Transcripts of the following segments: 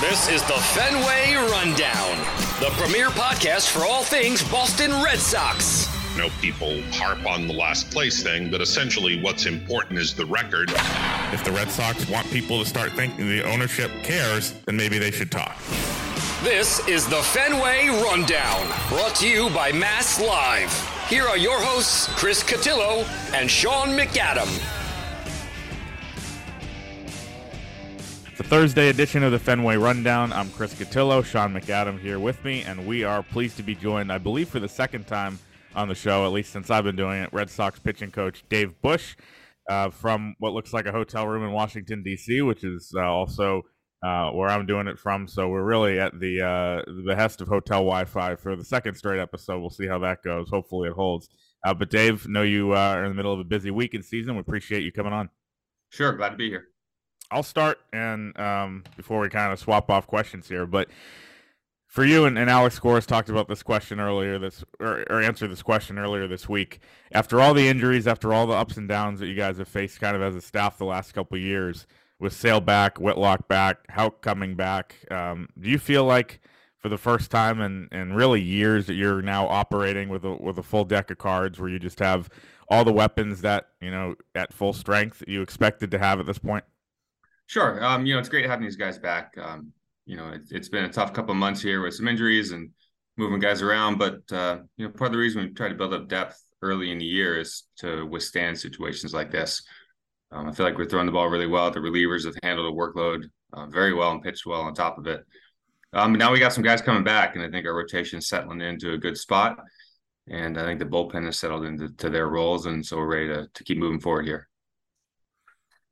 This is the Fenway Rundown, the premier podcast for all things Boston Red Sox. You know, people harp on the last place thing, but essentially what's important is the record. If the Red Sox want people to start thinking the ownership cares, then maybe they should talk. This is the Fenway Rundown, brought to you by Mass Live. Here are your hosts, Chris Cotillo and Sean McAdam. Thursday edition of the Fenway Rundown. I'm Chris Cotillo, Sean McAdam here with me, and we are pleased to be joined, I believe, for the second time on the show, at least since I've been doing it, Red Sox pitching coach Dave Bush uh, from what looks like a hotel room in Washington, D.C., which is uh, also uh, where I'm doing it from. So we're really at the, uh, the behest of hotel Wi Fi for the second straight episode. We'll see how that goes. Hopefully it holds. Uh, but Dave, know you uh, are in the middle of a busy week in season. We appreciate you coming on. Sure, glad to be here. I'll start and um, before we kind of swap off questions here, but for you and, and Alex Cora's talked about this question earlier this or, or answered this question earlier this week. After all the injuries, after all the ups and downs that you guys have faced kind of as a staff the last couple years, with Sale back, Whitlock back, Houck coming back, um, do you feel like for the first time in, in really years that you're now operating with a with a full deck of cards where you just have all the weapons that you know at full strength you expected to have at this point? Sure. Um, you know, it's great having these guys back. Um, you know, it, has been a tough couple of months here with some injuries and moving guys around, but uh, you know, part of the reason we try to build up depth early in the year is to withstand situations like this. Um, I feel like we're throwing the ball really well. The relievers have handled the workload uh, very well and pitched well on top of it. Um, but now we got some guys coming back, and I think our rotation is settling into a good spot. And I think the bullpen has settled into to their roles, and so we're ready to, to keep moving forward here.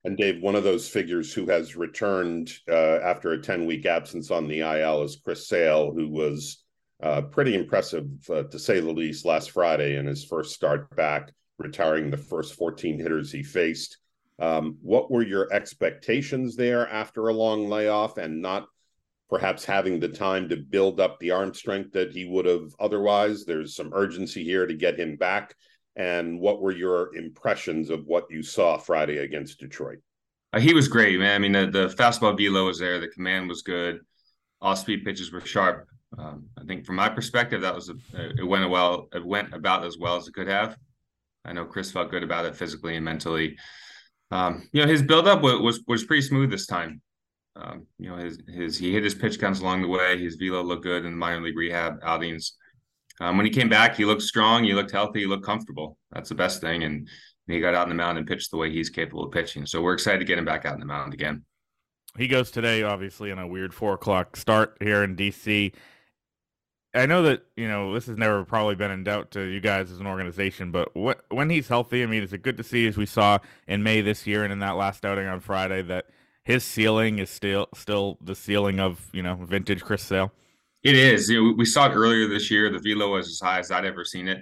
And Dave, one of those figures who has returned uh, after a 10 week absence on the IL is Chris Sale, who was uh, pretty impressive, uh, to say the least, last Friday in his first start back, retiring the first 14 hitters he faced. Um, what were your expectations there after a long layoff and not perhaps having the time to build up the arm strength that he would have otherwise? There's some urgency here to get him back and what were your impressions of what you saw Friday against Detroit? Uh, he was great, man. I mean, the, the fastball velo was there, the command was good, all speed pitches were sharp. Um, I think from my perspective, that was a, it went well. It went about as well as it could have. I know Chris felt good about it physically and mentally. Um, you know, his buildup was, was was pretty smooth this time. Um, you know, his his he hit his pitch counts along the way. His velo looked good in the minor league rehab outings. Um, when he came back, he looked strong, he looked healthy, he looked comfortable. That's the best thing. And he got out in the mound and pitched the way he's capable of pitching. So we're excited to get him back out in the mound again. He goes today, obviously, in a weird four o'clock start here in DC. I know that you know this has never probably been in doubt to you guys as an organization, but what, when he's healthy, I mean, is it good to see as we saw in May this year and in that last outing on Friday that his ceiling is still still the ceiling of you know vintage Chris Sale? It is. You know, we saw it earlier this year. The velo was as high as I'd ever seen it.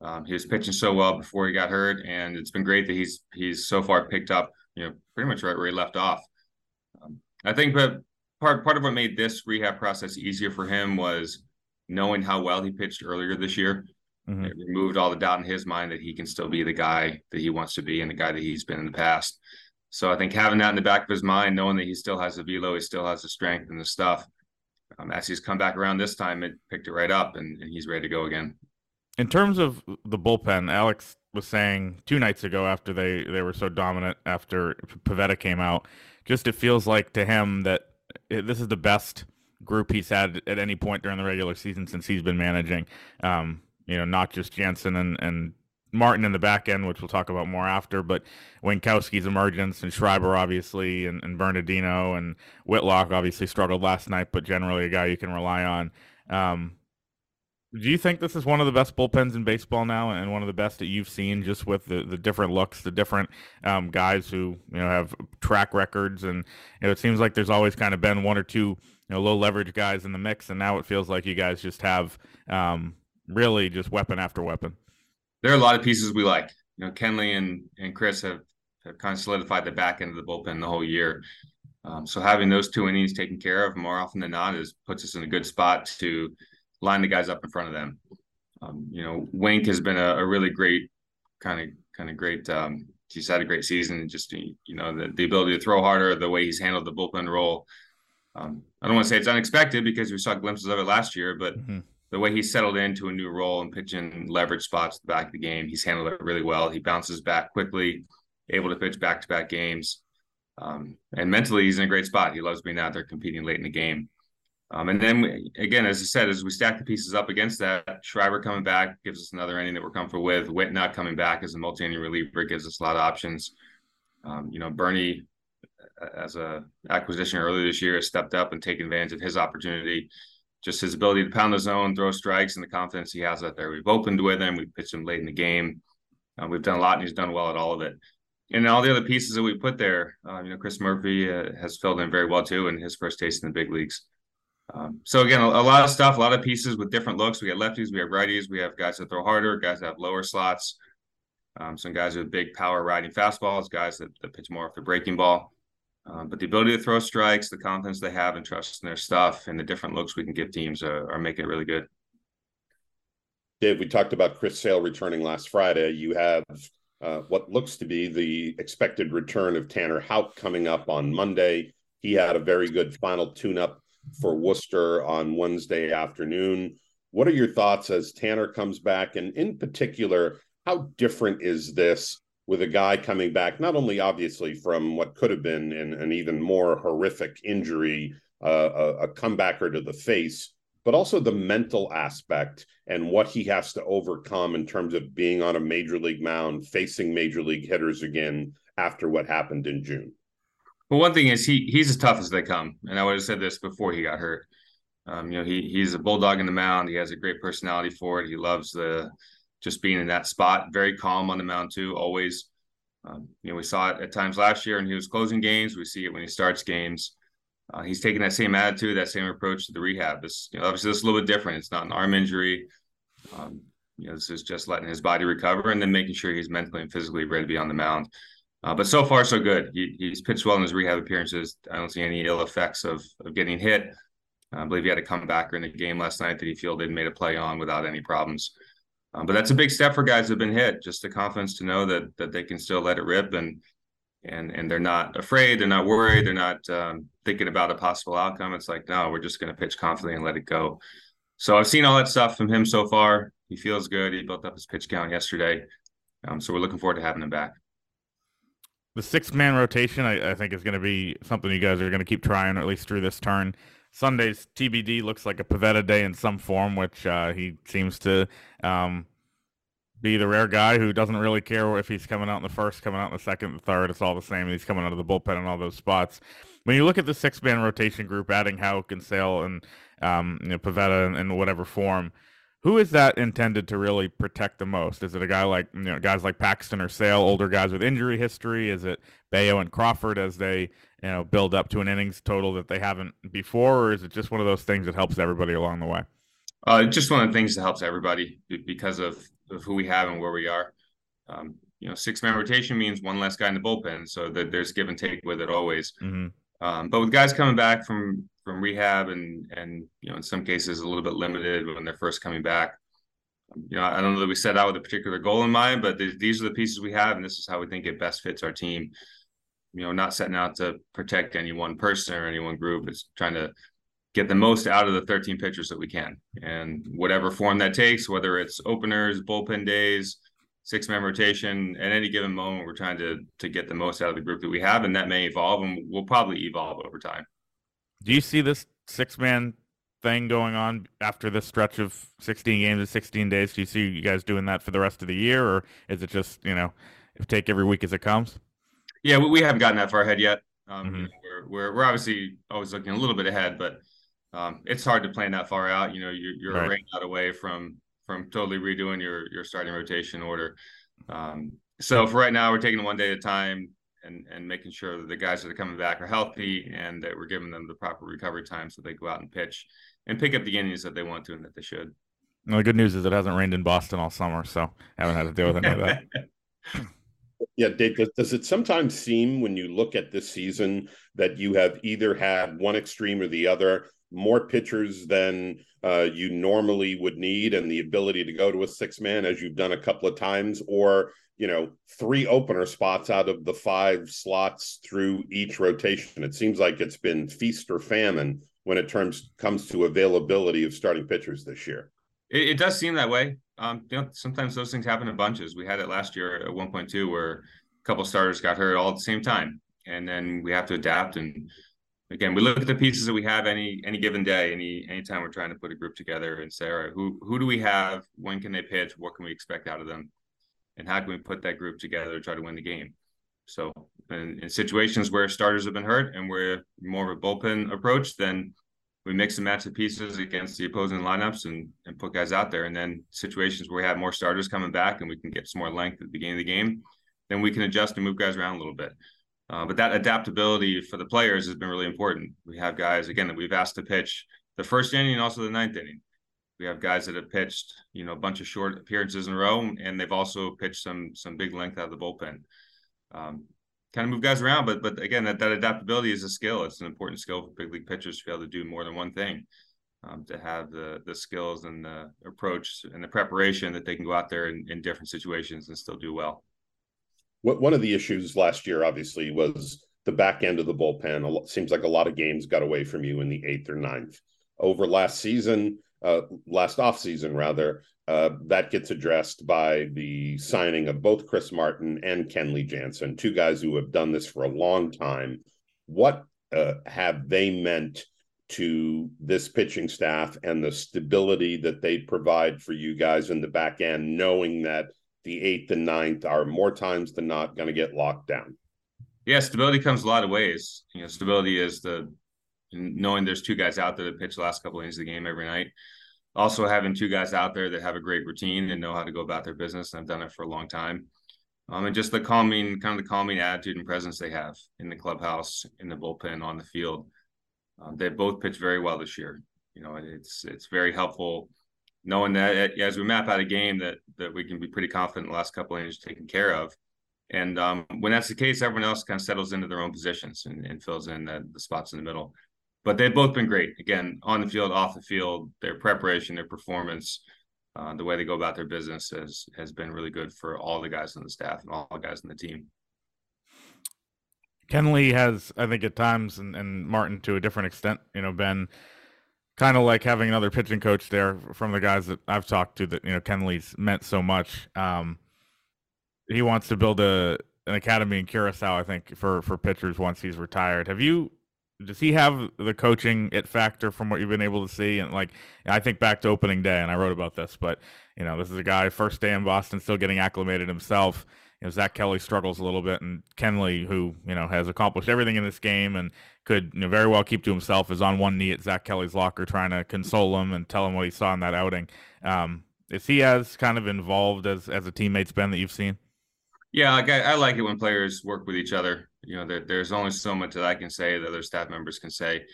Um, he was pitching so well before he got hurt, and it's been great that he's he's so far picked up, you know, pretty much right where he left off. Um, I think, but part part of what made this rehab process easier for him was knowing how well he pitched earlier this year. Mm-hmm. It removed all the doubt in his mind that he can still be the guy that he wants to be and the guy that he's been in the past. So I think having that in the back of his mind, knowing that he still has the velo, he still has the strength and the stuff, um, as he's come back around this time, it picked it right up, and, and he's ready to go again. In terms of the bullpen, Alex was saying two nights ago after they they were so dominant after Pivetta came out, just it feels like to him that it, this is the best group he's had at any point during the regular season since he's been managing. Um, you know, not just Jansen and and Martin in the back end, which we'll talk about more after, but Winckowski's emergence and Schreiber, obviously, and, and Bernardino and Whitlock obviously struggled last night, but generally a guy you can rely on. Um, do you think this is one of the best bullpens in baseball now, and one of the best that you've seen, just with the, the different looks, the different um, guys who you know have track records, and you know, it seems like there's always kind of been one or two you know low leverage guys in the mix, and now it feels like you guys just have um, really just weapon after weapon there are a lot of pieces we like. You know, Kenley and and Chris have, have kind of solidified the back end of the bullpen the whole year. Um, so having those two innings taken care of more often than not is puts us in a good spot to line the guys up in front of them. Um, you know, Wink has been a, a really great kind of kind of great. Um, he's had a great season. Just you know the, the ability to throw harder, the way he's handled the bullpen role. Um, I don't want to say it's unexpected because we saw glimpses of it last year, but mm-hmm. The way he settled into a new role and pitching leverage spots at the back of the game, he's handled it really well. He bounces back quickly, able to pitch back to back games. Um, and mentally, he's in a great spot. He loves being out there competing late in the game. Um, and then we, again, as I said, as we stack the pieces up against that, Schreiber coming back gives us another inning that we're comfortable with. Whit not coming back as a multi-inning reliever gives us a lot of options. Um, you know, Bernie as a acquisition earlier this year has stepped up and taken advantage of his opportunity. Just his ability to pound the zone, throw strikes, and the confidence he has out there. We've opened with him. We've pitched him late in the game. Uh, we've done a lot, and he's done well at all of it. And all the other pieces that we put there, uh, you know, Chris Murphy uh, has filled in very well too in his first taste in the big leagues. Um, so again, a, a, lot of stuff, a lot of pieces with different looks. We have lefties, we have righties, we have guys that throw harder, guys that have lower slots, um, some guys with big power riding fastballs, guys that, that pitch more off the breaking ball. Um, but the ability to throw strikes, the confidence they have and trust in their stuff, and the different looks we can give teams are, are making it really good. Dave, we talked about Chris Sale returning last Friday. You have uh, what looks to be the expected return of Tanner Houck coming up on Monday. He had a very good final tune-up for Worcester on Wednesday afternoon. What are your thoughts as Tanner comes back? And in particular, how different is this with a guy coming back, not only obviously from what could have been an, an even more horrific injury, uh, a, a comebacker to the face, but also the mental aspect and what he has to overcome in terms of being on a major league mound, facing major league hitters again after what happened in June. Well, one thing is he he's as tough as they come, and I would have said this before he got hurt. Um, you know, he he's a bulldog in the mound. He has a great personality for it. He loves the just being in that spot. Very calm on the mound too. Always, um, you know, we saw it at times last year, and he was closing games. We see it when he starts games. Uh, he's taking that same attitude, that same approach to the rehab. This, you know, obviously, this is a little bit different. It's not an arm injury. Um, you know, this is just letting his body recover and then making sure he's mentally and physically ready to be on the mound. Uh, but so far, so good. He, he's pitched well in his rehab appearances. I don't see any ill effects of, of getting hit. I believe he had a comebacker in the game last night that he fielded and made a play on without any problems. Um, but that's a big step for guys who've been hit. Just the confidence to know that that they can still let it rip and and and they're not afraid. They're not worried. They're not um, thinking about a possible outcome. It's like no, we're just going to pitch confidently and let it go. So I've seen all that stuff from him so far. He feels good. He built up his pitch count yesterday. Um, so we're looking forward to having him back the six man rotation, I, I, think, is going to be something you guys are going to keep trying, or at least through this turn. Sunday's TBD looks like a Pivetta day in some form, which uh, he seems to um, be the rare guy who doesn't really care if he's coming out in the first, coming out in the second, the third. It's all the same. He's coming out of the bullpen in all those spots. When you look at the six man rotation group, adding Houck and Sale and um, you know, Pivetta in, in whatever form, who is that intended to really protect the most? Is it a guy like you know guys like Paxton or Sale, older guys with injury history? Is it Bello and Crawford as they you know build up to an innings total that they haven't before, or is it just one of those things that helps everybody along the way? Uh, just one of the things that helps everybody because of, of who we have and where we are. Um, you know, six man rotation means one less guy in the bullpen, so that there's give and take with it always. Mm-hmm. Um, but with guys coming back from from rehab and and you know in some cases a little bit limited when they're first coming back. You know, I don't know that we set out with a particular goal in mind, but th- these are the pieces we have, and this is how we think it best fits our team. You know, not setting out to protect any one person or any one group. It's trying to get the most out of the 13 pitchers that we can, and whatever form that takes, whether it's openers, bullpen days, six man rotation at any given moment we're trying to to get the most out of the group that we have and that may evolve and will probably evolve over time do you see this six man thing going on after this stretch of 16 games in 16 days? Do you see you guys doing that for the rest of the year, or is it just you know take every week as it comes? Yeah, we, we haven't gotten that far ahead yet. Um, mm-hmm. we're, we're we're obviously always looking a little bit ahead, but um, it's hard to plan that far out. You know, you're, you're right. a rain out away from from totally redoing your your starting rotation order. Um, so for right now, we're taking one day at a time and and making sure that the guys that are coming back are healthy and that we're giving them the proper recovery time so they go out and pitch and pick up the innings that they want to and that they should. Well, the good news is it hasn't rained in Boston all summer, so I haven't had to deal with any of that. Yeah, Dave, does, does, it sometimes seem when you look at this season that you have either had one extreme or the other, more pitchers than uh, you normally would need, and the ability to go to a six man as you've done a couple of times, or you know, three opener spots out of the five slots through each rotation. It seems like it's been feast or famine when it terms comes to availability of starting pitchers this year. It, it does seem that way. Um, you know, sometimes those things happen in bunches. We had it last year at 1.2 where a couple starters got hurt all at the same time, and then we have to adapt. And again, we look at the pieces that we have any any given day, any anytime we're trying to put a group together and say, all right, who who do we have? When can they pitch? What can we expect out of them? And how can we put that group together to try to win the game? So, in, in situations where starters have been hurt and we're more of a bullpen approach, then we mix and match the pieces against the opposing lineups and, and put guys out there. And then situations where we have more starters coming back and we can get some more length at the beginning of the game, then we can adjust and move guys around a little bit. Uh, but that adaptability for the players has been really important. We have guys again that we've asked to pitch the first inning and also the ninth inning. We have guys that have pitched, you know, a bunch of short appearances in a row, and they've also pitched some some big length out of the bullpen. Um, kind of move guys around. But but again, that, that adaptability is a skill. It's an important skill for big league pitchers to be able to do more than one thing. Um, to have the the skills and the approach and the preparation that they can go out there in, in different situations and still do well. What one of the issues last year, obviously, was the back end of the bullpen. It seems like a lot of games got away from you in the eighth or ninth. Over last season, uh, last off season rather, uh, that gets addressed by the signing of both Chris Martin and Kenley Jansen, two guys who have done this for a long time. What uh, have they meant to this pitching staff and the stability that they provide for you guys in the back end, knowing that the eighth and ninth are more times than not going to get locked down? Yeah, stability comes a lot of ways. You know, stability is the knowing there's two guys out there that pitch the last couple of innings of the game every night also having two guys out there that have a great routine and know how to go about their business and have done it for a long time. Um, and just the calming, kind of the calming attitude and presence they have in the clubhouse, in the bullpen, on the field. Um, they both pitched very well this year. You know, it's it's very helpful knowing that as we map out a game that that we can be pretty confident the last couple of innings taken care of. And um, when that's the case, everyone else kind of settles into their own positions and, and fills in the, the spots in the middle but they've both been great. Again, on the field, off the field, their preparation, their performance, uh, the way they go about their business has has been really good for all the guys on the staff and all the guys on the team. Kenley has, I think, at times, and, and Martin to a different extent, you know, been kind of like having another pitching coach there from the guys that I've talked to that, you know, Kenley's meant so much. Um, he wants to build a an academy in Curacao, I think, for for pitchers once he's retired. Have you does he have the coaching it factor from what you've been able to see? And like, I think back to opening day, and I wrote about this, but you know, this is a guy first day in Boston, still getting acclimated himself. You know, Zack Kelly struggles a little bit, and Kenley, who you know has accomplished everything in this game and could you know very well keep to himself, is on one knee at Zack Kelly's locker trying to console him and tell him what he saw in that outing. Um, is he as kind of involved as as a teammate's been that you've seen? Yeah, like I, I like it when players work with each other you know, there, there's only so much that I can say that other staff members can say.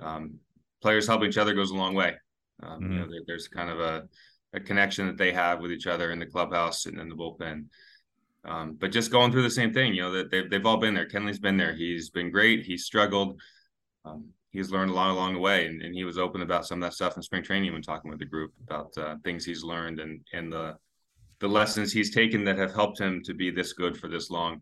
Um, players help each other goes a long way. Um, mm-hmm. You know, there, there's kind of a, a connection that they have with each other in the clubhouse and in the bullpen. Um, but just going through the same thing, you know, that they've, they've all been there. Kenley's been there. He's been great. He's struggled. Um, he's learned a lot along the way, and, and, he was open about some of that stuff in spring training when talking with the group about uh, things he's learned and and the the lessons he's taken that have helped him to be this good for this long.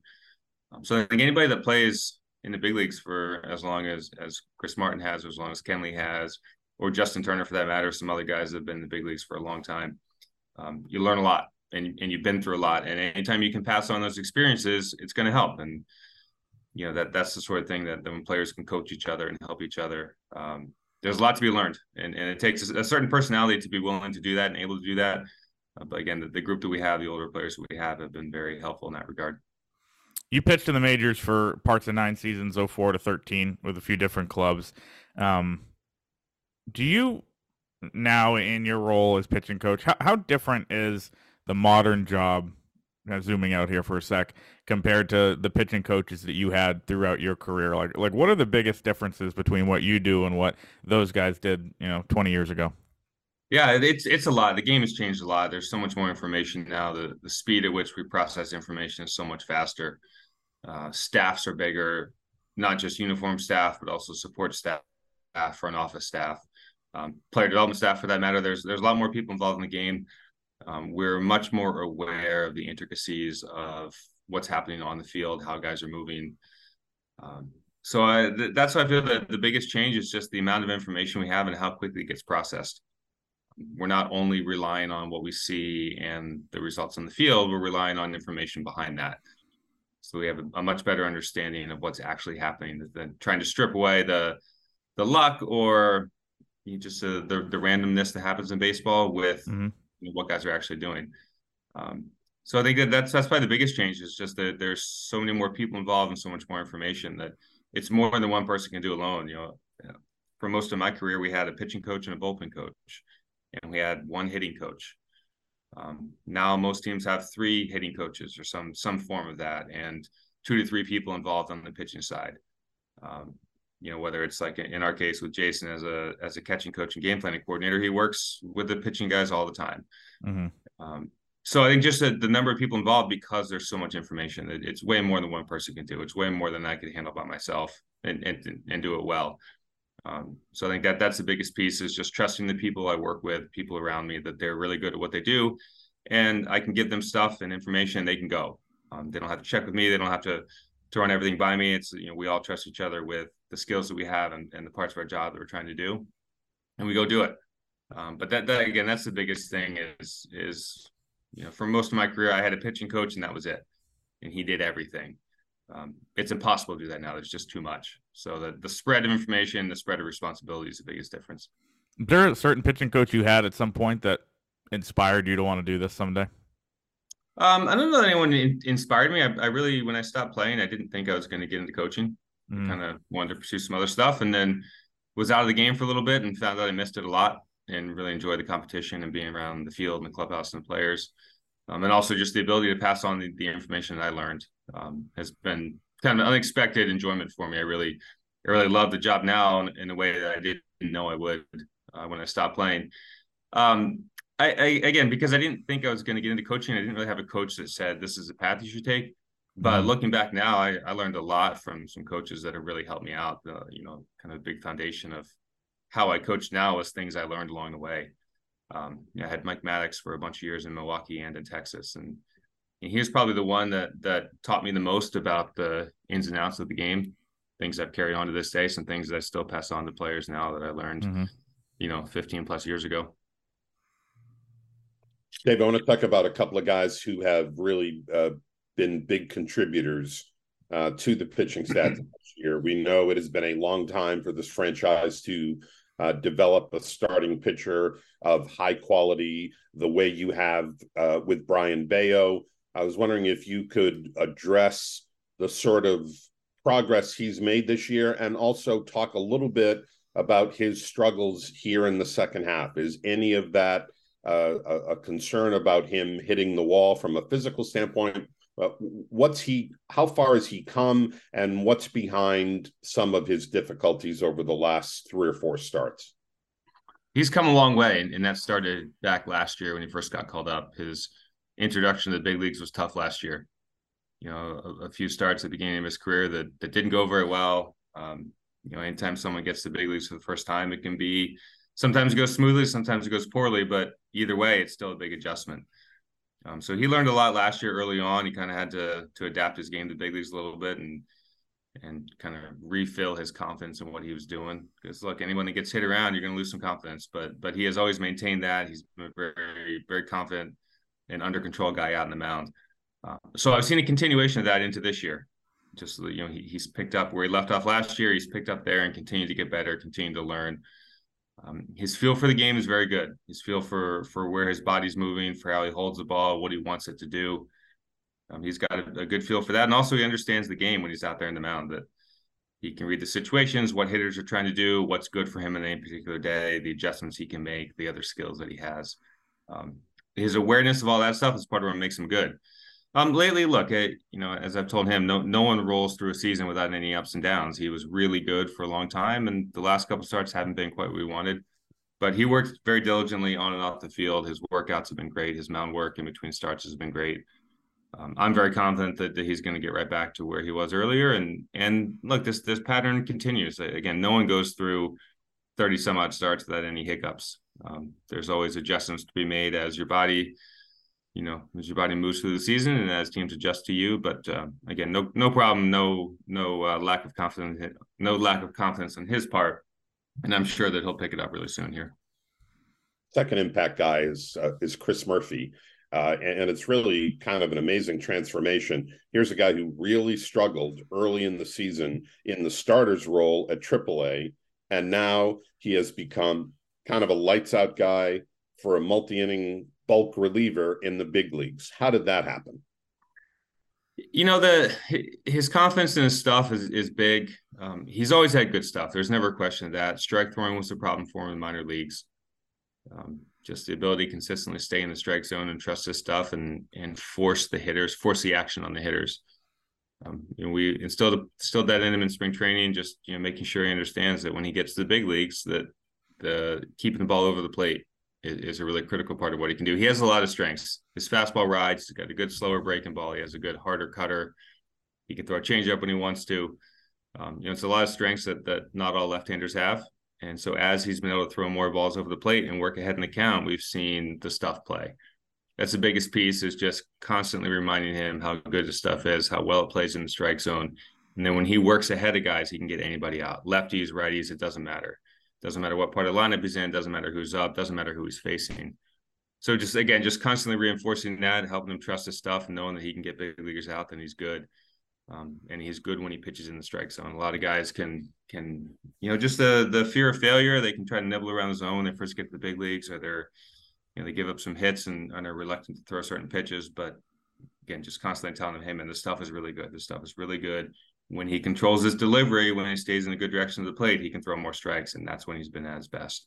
Um, so I think anybody that plays in the big leagues for as long as as Chris Martin has, or as long as Kenley has, or Justin Turner for that matter, some other guys that have been in the big leagues for a long time, um, you learn a lot and and you've been through a lot. And anytime you can pass on those experiences, it's going to help. And you know that that's the sort of thing that when players can coach each other and help each other. Um, there's a lot to be learned, and, and it takes a certain personality to be willing to do that and able to do that. Uh, but again, the, the group that we have, the older players that we have, have been very helpful in that regard you pitched in the majors for parts of nine seasons, 04 to 13, with a few different clubs. Um, do you now, in your role as pitching coach, how, how different is the modern job? Zooming out here for a sec, compared to the pitching coaches that you had throughout your career, like like what are the biggest differences between what you do and what those guys did, you know, 20 years ago? Yeah, it's it's a lot. The game has changed a lot. There's so much more information now. The the speed at which we process information is so much faster. Uh, staffs are bigger, not just uniform staff, but also support staff, front office staff, um, player development staff for that matter. There's there's a lot more people involved in the game. Um, we're much more aware of the intricacies of what's happening on the field, how guys are moving. Um, so I, th- that's why I feel that the biggest change is just the amount of information we have and how quickly it gets processed. We're not only relying on what we see and the results on the field, we're relying on information behind that. So we have a, a much better understanding of what's actually happening than trying to strip away the the luck or you just uh, the the randomness that happens in baseball with mm-hmm. you know, what guys are actually doing. Um, so I think that that's that's probably the biggest change is just that there's so many more people involved and so much more information that it's more than one person can do alone. You know, for most of my career, we had a pitching coach and a bullpen coach, and we had one hitting coach. Um, now most teams have three hitting coaches or some some form of that, and two to three people involved on the pitching side. Um, you know, whether it's like in our case with Jason as a as a catching coach and game planning coordinator, he works with the pitching guys all the time. Mm-hmm. Um, so I think just the, the number of people involved because there's so much information that it's way more than one person can do. It's way more than I could handle by myself and and, and do it well. Um, so I think that that's the biggest piece is just trusting the people I work with, people around me that they're really good at what they do, and I can give them stuff and information. And They can go. Um, they don't have to check with me. They don't have to to run everything by me. It's you know we all trust each other with the skills that we have and, and the parts of our job that we're trying to do, and we go do it. Um, but that, that again, that's the biggest thing is is you know, for most of my career, I had a pitching coach and that was it. And he did everything. Um, it's impossible to do that now. There's just too much. So the, the spread of information, the spread of responsibility is the biggest difference. Is there a certain pitching coach you had at some point that inspired you to want to do this someday? Um, I don't know that anyone in, inspired me. I, I, really, when I stopped playing, I didn't think I was going to get into coaching. Mm. Kind of wanted to pursue some other stuff, and then was out of the game for a little bit and found that I missed it a lot and really enjoyed the competition and being around the field and the clubhouse and the players. Um, and also just the ability to pass on the, the information that I learned um, has been kind of unexpected enjoyment for me. I really, I really love the job now in, in a way that I didn't know I would uh, when I stopped playing. Um, I, I, again because I didn't think I was going to get into coaching. I didn't really have a coach that said this is a path you should take. But mm-hmm. looking back now, I, I learned a lot from some coaches that have really helped me out. Uh, you know, kind of big foundation of how I coach now was things I learned along the way. Um, you know, I had Mike Maddux for a bunch of years in Milwaukee and in Texas, and, and he was probably the one that that taught me the most about the ins and outs of the game, things I've carried on to this day, some things that I still pass on to players now that I learned, mm-hmm. you know, 15 plus years ago. Dave, I want to talk about a couple of guys who have really uh, been big contributors uh, to the pitching stats this year. We know it has been a long time for this franchise to uh, develop a starting pitcher of high quality the way you have uh, with Brayan Bello. I was wondering if you could address the sort of progress he's made this year and also talk a little bit about his struggles here in the second half. Is any of that uh, a, a concern about him hitting the wall from a physical standpoint? Uh, what's he how far has he come and what's behind some of his difficulties over the last three or four starts? He's come a long way and that started back last year when he first got called up. His introduction to the big leagues was tough last year. You know a, a few starts at the beginning of his career that, that didn't go very well. Um, you know anytime someone gets to the big leagues for the first time it can be sometimes it goes smoothly sometimes it goes poorly but either way it's still a big adjustment um, so he learned a lot last year early on. He kind of had to to adapt his game to big leagues a little bit and and kind of refill his confidence in what he was doing. Because look, anyone that gets hit around, you're going to lose some confidence. But but he has always maintained that. He's very very confident and under control guy out in the mound. Uh, so I've seen a continuation of that into this year. Just you know, he, he's picked up where he left off last year. He's picked up there and continued to get better, continued to learn. Um, his feel for the game is very good. His feel for for where his body's moving, for how he holds the ball, what he wants it to do. Um, he's got a, a, good feel for that, and also he understands the game when he's out there in the mound. That he can read the situations, what hitters are trying to do, what's good for him in any particular day, the adjustments he can make, the other skills that he has. Um, his awareness of all that stuff is part of what makes him good. Um, lately, look, you know, as I've told him, no, no one rolls through a season without any ups and downs. He was really good for a long time, and the last couple starts haven't been quite what we wanted. But he worked very diligently on and off the field. His workouts have been great. His mound work in between starts has been great. Um, I'm very confident that, that he's going to get right back to where he was earlier. And and look, this this pattern continues. Again, no one goes through 30 some odd starts without any hiccups. Um, there's always adjustments to be made as your body, you know, as your body moves through the season and as teams adjust to you. But uh, again, no no problem, no no uh, lack of confidence, no lack of confidence on his part, and I'm sure that he'll pick it up really soon here. Second impact guy is uh, is Chris Murphy. Uh, and, and, it's really kind of an amazing transformation. Here's a guy who really struggled early in the season in the starter's role at AAA, and now he has become kind of a lights out guy for a multi inning bulk reliever in the big leagues. How did that happen? You know the his confidence in his stuff is is big. Um, he's always had good stuff. There's never a question of that. Strike throwing was a problem for him in the minor leagues. Um, just the ability to consistently stay in the strike zone and trust his stuff and and force the hitters, force the action on the hitters. Um, you know, we instilled instilled that in him in spring training, just you know, making sure he understands that when he gets to the big leagues, that the keeping the ball over the plate is, a really critical part of what he can do. He has a lot of strengths. His fastball rides. He's got a good slower breaking ball. He has a good harder cutter. He can throw a changeup when he wants to. Um, you know, it's a lot of strengths that that not all left-handers have. And so as he's been able to throw more balls over the plate and work ahead in the count, we've seen the stuff play. That's the biggest piece is just constantly reminding him how good the stuff is, how well it plays in the strike zone. And then when he works ahead of guys, he can get anybody out. Lefties, righties, it doesn't matter. Doesn't matter what part of the lineup he's in, doesn't matter who's up, doesn't matter who he's facing. So just again, just constantly reinforcing that, helping him trust his stuff and knowing that he can get big leaguers out, then he's good. Um, and he's good when he pitches in the strike zone. A lot of guys can can you know just the the fear of failure. They can try to nibble around the zone they first get to the big leagues, or they're you know they give up some hits and, and are reluctant to throw certain pitches. But again, just constantly telling them, hey man, this stuff is really good. This stuff is really good. When he controls his delivery, when he stays in a good direction of the plate, he can throw more strikes, and that's when he's been at his best.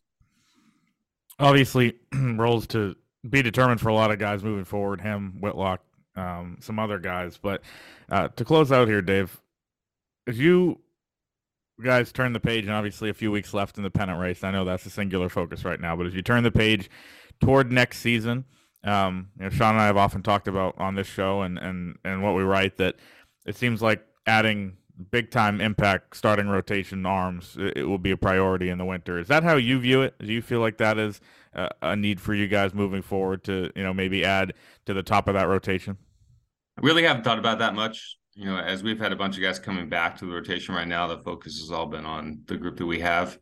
Obviously, roles to be determined for a lot of guys moving forward. Him, Whitlock, um, some other guys. But uh, to close out here, Dave, as you guys turn the page, and obviously a few weeks left in the pennant race, I know that's a singular focus right now. But as you turn the page toward next season, um, you know, Sean and I have often talked about on this show and and and what we write that it seems like adding big time impact starting rotation arms it, will be a priority in the winter. Is that how you view it? Do you feel like that is a need for you guys moving forward to you know maybe add to the top of that rotation? I really haven't thought about that much. You know, as we've had a bunch of guys coming back to the rotation right now, the focus has all been on the group that we have.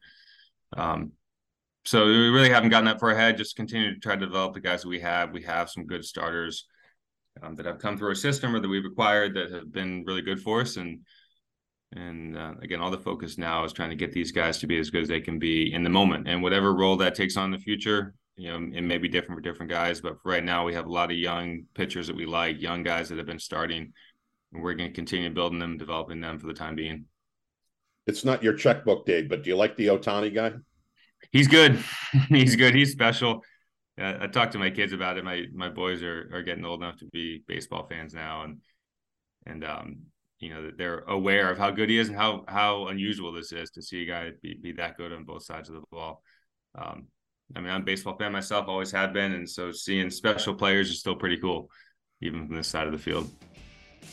Um, so we really haven't gotten that far ahead. Just continue to try to develop the guys that we have. We have some good starters um, that have come through our system or that we've acquired that have been really good for us. And and uh, again, all the focus now is trying to get these guys to be as good as they can be in the moment, and whatever role that takes on in the future, you know, it may be different for different guys, but right now we have a lot of young pitchers that we like, young guys that have been starting, and we're going to continue building them, developing them for the time being. It's not your checkbook, Dave, but do you like the Ohtani guy? He's good. He's good. He's special. I talked to my kids about it. My my boys are are getting old enough to be baseball fans now, and and um, you know they're aware of how good he is and how how unusual this is to see a guy be, be that good on both sides of the ball. Um, I mean, I'm a baseball fan myself, always have been, and so seeing special players is still pretty cool, even from this side of the field.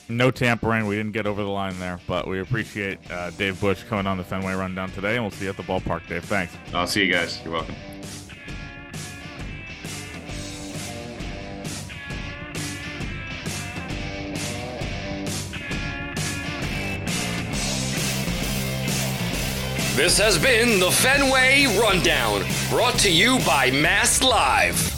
No tampering. We didn't get over the line there, but we appreciate uh, Dave Bush coming on the Fenway Rundown today, and we'll see you at the ballpark, Dave. Thanks. I'll see you guys. You're welcome. This has been the Fenway Rundown, brought to you by Mass Live.